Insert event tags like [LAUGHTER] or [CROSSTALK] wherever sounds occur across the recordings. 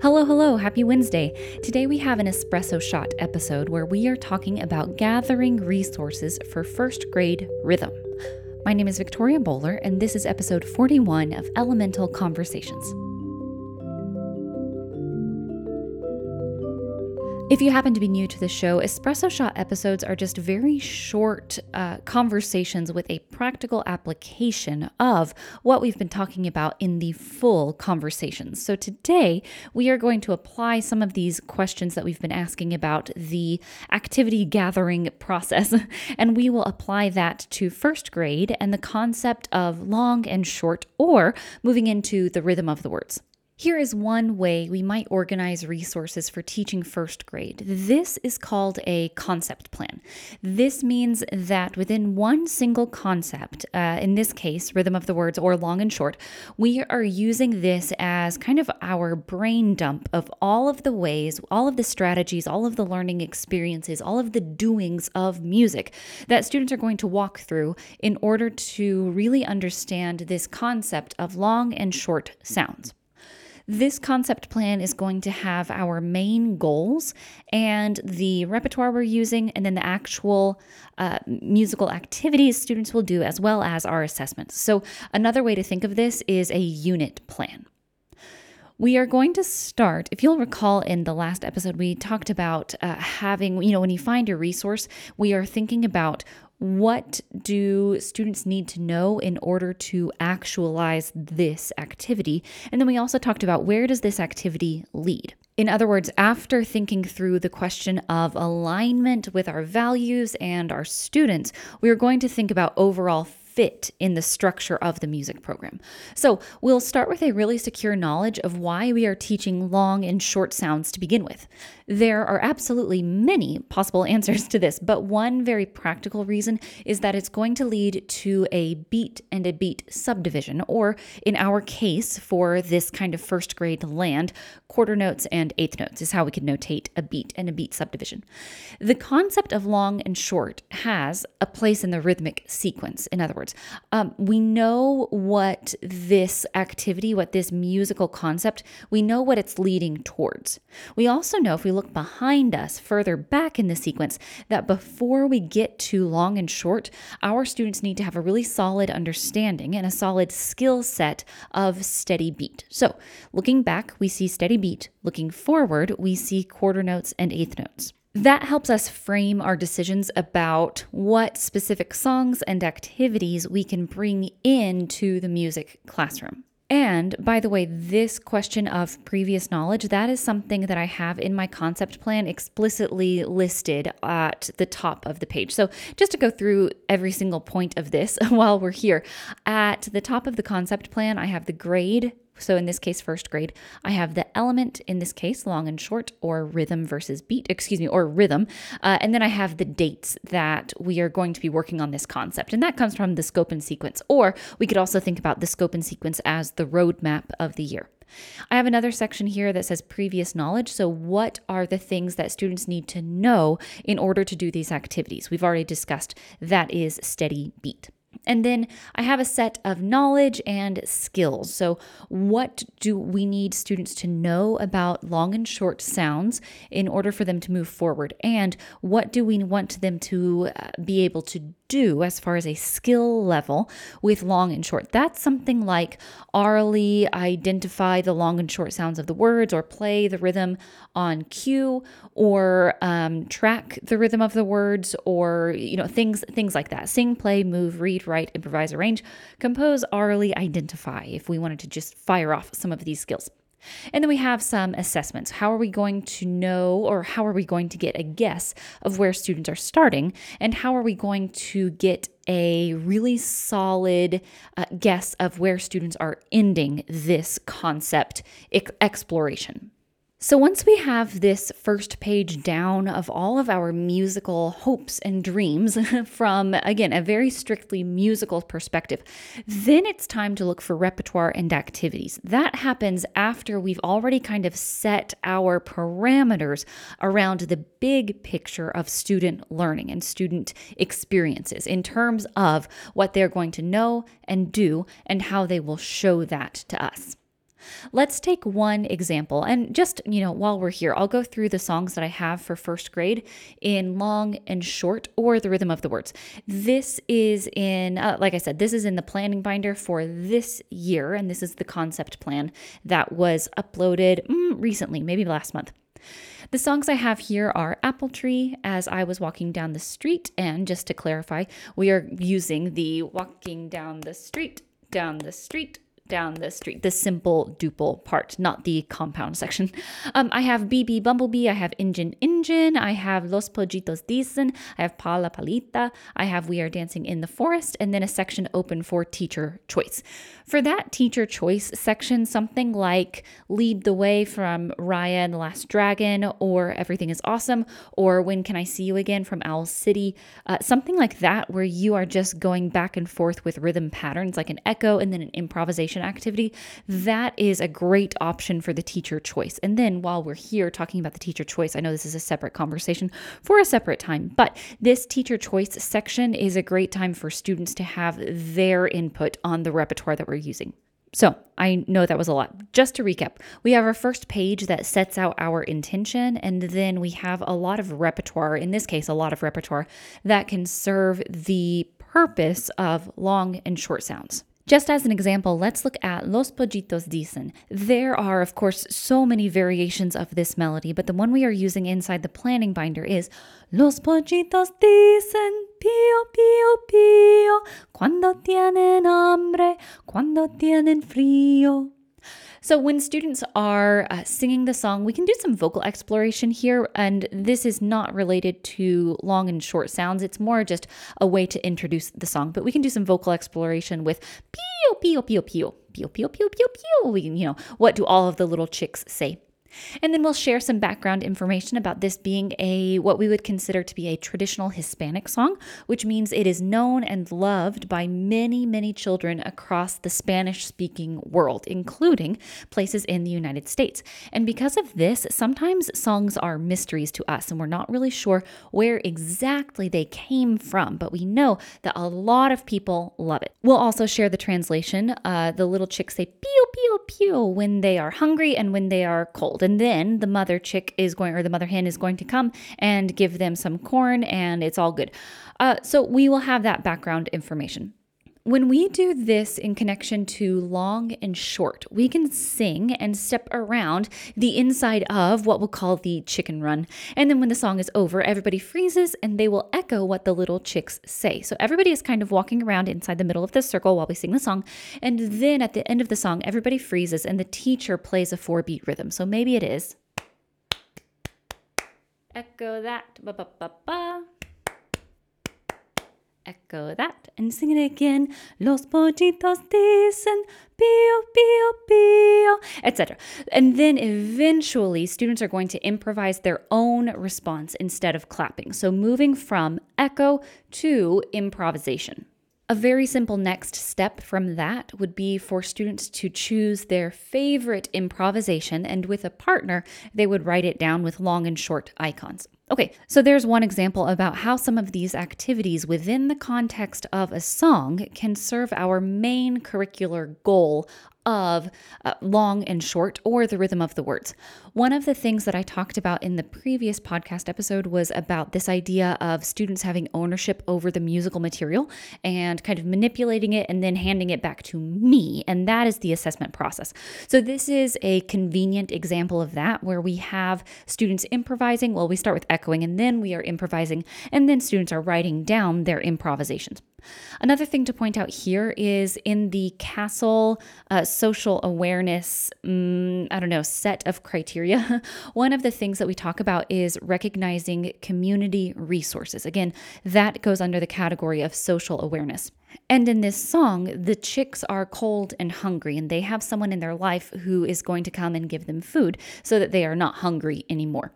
Hello, hello, happy Wednesday. Today we have an espresso shot episode where we are talking about gathering resources for first grade rhythm. My name is Victoria Bowler, and this is episode 41 of Elemental Conversations. If you happen to be new to the show, Espresso Shot episodes are just very short uh, conversations with a practical application of what we've been talking about in the full conversations. So today, we are going to apply some of these questions that we've been asking about the activity gathering [LAUGHS] process, and we will apply that to first grade and the concept of long and short, or moving into the rhythm of the words. Here is one way we might organize resources for teaching first grade. This is called a concept plan. This means that within one single concept, uh, in this case, rhythm of the words or long and short, we are using this as kind of our brain dump of all of the ways, all of the strategies, all of the learning experiences, all of the doings of music that students are going to walk through in order to really understand this concept of long and short sounds. This concept plan is going to have our main goals and the repertoire we're using, and then the actual uh, musical activities students will do, as well as our assessments. So, another way to think of this is a unit plan. We are going to start, if you'll recall in the last episode, we talked about uh, having, you know, when you find a resource, we are thinking about what do students need to know in order to actualize this activity? And then we also talked about where does this activity lead? In other words, after thinking through the question of alignment with our values and our students, we are going to think about overall fit in the structure of the music program. So, we'll start with a really secure knowledge of why we are teaching long and short sounds to begin with. There are absolutely many possible [LAUGHS] answers to this, but one very practical reason is that it's going to lead to a beat and a beat subdivision, or in our case, for this kind of first grade land, quarter notes and eighth notes is how we could notate a beat and a beat subdivision. The concept of long and short has a place in the rhythmic sequence. In other words, um, we know what this activity, what this musical concept, we know what it's leading towards. We also know if we look behind us further back in the sequence that before we get to long and short, our students need to have a really solid understanding and a solid skill set of steady beat. So, looking back, we see steady beat. Looking forward, we see quarter notes and eighth notes. That helps us frame our decisions about what specific songs and activities we can bring into the music classroom. And by the way, this question of previous knowledge, that is something that I have in my concept plan explicitly listed at the top of the page. So just to go through every single point of this [LAUGHS] while we're here, at the top of the concept plan, I have the grade, so in this case, first grade, I have the element, in this case, long and short, or rhythm versus beat, excuse me, or rhythm. Uh, and then I have the dates that we are going to be working on this concept. And that comes from the scope and sequence. Or we could also think about the scope and sequence as the roadmap of the year. I have another section here that says previous knowledge. So, what are the things that students need to know in order to do these activities? We've already discussed that is steady beat. And then I have a set of knowledge and skills. So, what do we need students to know about long and short sounds in order for them to move forward? And what do we want them to uh, be able to do as far as a skill level with long and short. That's something like orally identify the long and short sounds of the words or play the rhythm on cue or um, track the rhythm of the words or you know things things like that sing play move read write improvise arrange compose orally identify if we wanted to just fire off some of these skills and then we have some assessments. How are we going to know or how are we going to get a guess of where students are starting? And how are we going to get a really solid uh, guess of where students are ending this concept exploration? So, once we have this first page down of all of our musical hopes and dreams [LAUGHS] from, again, a very strictly musical perspective, then it's time to look for repertoire and activities. That happens after we've already kind of set our parameters around the big picture of student learning and student experiences in terms of what they're going to know and do and how they will show that to us. Let's take one example. And just, you know, while we're here, I'll go through the songs that I have for first grade in long and short or the rhythm of the words. This is in, uh, like I said, this is in the planning binder for this year. And this is the concept plan that was uploaded mm, recently, maybe last month. The songs I have here are Apple Tree as I was walking down the street. And just to clarify, we are using the walking down the street, down the street, down the street, the simple duple part, not the compound section. Um, I have BB Bumblebee, I have Engine Engine, I have Los Pollitos Dicen, I have Pala Palita, I have We Are Dancing in the Forest, and then a section open for teacher choice. For that teacher choice section, something like Lead the Way from Raya and the Last Dragon, or Everything is Awesome, or When Can I See You Again from Owl City, uh, something like that, where you are just going back and forth with rhythm patterns, like an echo and then an improvisation activity, that is a great option for the teacher choice. And then while we're here talking about the teacher choice, I know this is a separate conversation for a separate time, but this teacher choice section is a great time for students to have their input on the repertoire that we're using. So, I know that was a lot. Just to recap, we have our first page that sets out our intention, and then we have a lot of repertoire, in this case, a lot of repertoire that can serve the purpose of long and short sounds. Just as an example, let's look at Los Pollitos Dicen. There are, of course, so many variations of this melody, but the one we are using inside the planning binder is Los pollitos dicen pío, pío, pío, cuando tienen hambre, cuando tienen frío. So, when students are uh, singing the song, we can do some vocal exploration here. And this is not related to long and short sounds, it's more just a way to introduce the song. But we can do some vocal exploration with pio, pio, pio, pio, pio, pio, pio, pio, pio. We can, you know, what do all of the little chicks say? And then we'll share some background information about this being a what we would consider to be a traditional Hispanic song, which means it is known and loved by many, many children across the Spanish speaking world, including places in the United States. And because of this, sometimes songs are mysteries to us and we're not really sure where exactly they came from, but we know that a lot of people love it. We'll also share the translation. Uh, the little chicks say pew, pew, pew when they are hungry and when they are cold. And then the mother chick is going, or the mother hen is going to come and give them some corn, and it's all good. Uh, so we will have that background information. When we do this in connection to long and short, we can sing and step around the inside of what we'll call the chicken run. And then when the song is over, everybody freezes and they will echo what the little chicks say. So everybody is kind of walking around inside the middle of the circle while we sing the song. And then at the end of the song, everybody freezes and the teacher plays a four beat rhythm. So maybe it is. Echo that, ba ba ba ba echo that and sing it again. Los pollitos dicen pío, pío, pío, etc. And then eventually, students are going to improvise their own response instead of clapping. So moving from echo to improvisation. A very simple next step from that would be for students to choose their favorite improvisation, and with a partner, they would write it down with long and short icons. Okay, so there's one example about how some of these activities within the context of a song can serve our main curricular goal of uh, long and short or the rhythm of the words. One of the things that I talked about in the previous podcast episode was about this idea of students having ownership over the musical material and kind of manipulating it and then handing it back to me. And that is the assessment process. So, this is a convenient example of that where we have students improvising. Well, we start with echoing and then we are improvising, and then students are writing down their improvisations. Another thing to point out here is in the CASEL uh, social awareness, um, I don't know, set of criteria, [LAUGHS] one of the things that we talk about is recognizing community resources. Again, that goes under the category of social awareness. And in this song, the chicks are cold and hungry, and they have someone in their life who is going to come and give them food so that they are not hungry anymore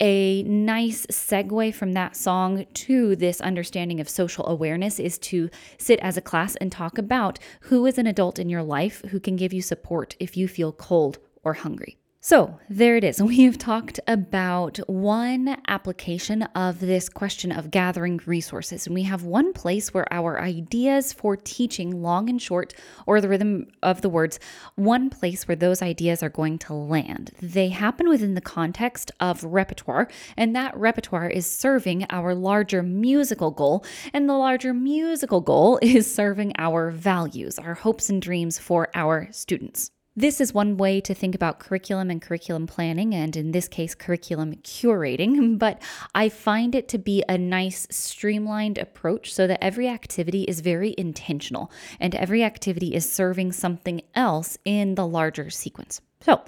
a nice segue from that song to this understanding of social awareness is to sit as a class and talk about who is an adult in your life who can give you support if you feel cold or hungry. So, there it is. [LAUGHS] We have talked about one application of this question of gathering resources. And we have one place where our ideas for teaching long and short, or the rhythm of the words, one place where those ideas are going to land. They happen within the context of repertoire, and that repertoire is serving our larger musical goal. And the larger musical goal [LAUGHS] is serving our values, our hopes and dreams for our students. This is one way to think about curriculum and curriculum planning, and in this case, curriculum curating. [LAUGHS] But I find it to be a nice, streamlined approach so that every activity is very intentional and every activity is serving something else in the larger sequence. So,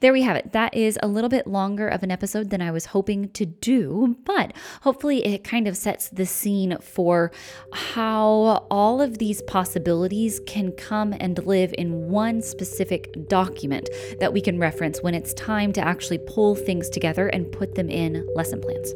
there we have it. That is a little bit longer of an episode than I was hoping to do, but hopefully it kind of sets the scene for how all of these possibilities can come and live in one specific document that we can reference when it's time to actually pull things together and put them in lesson plans.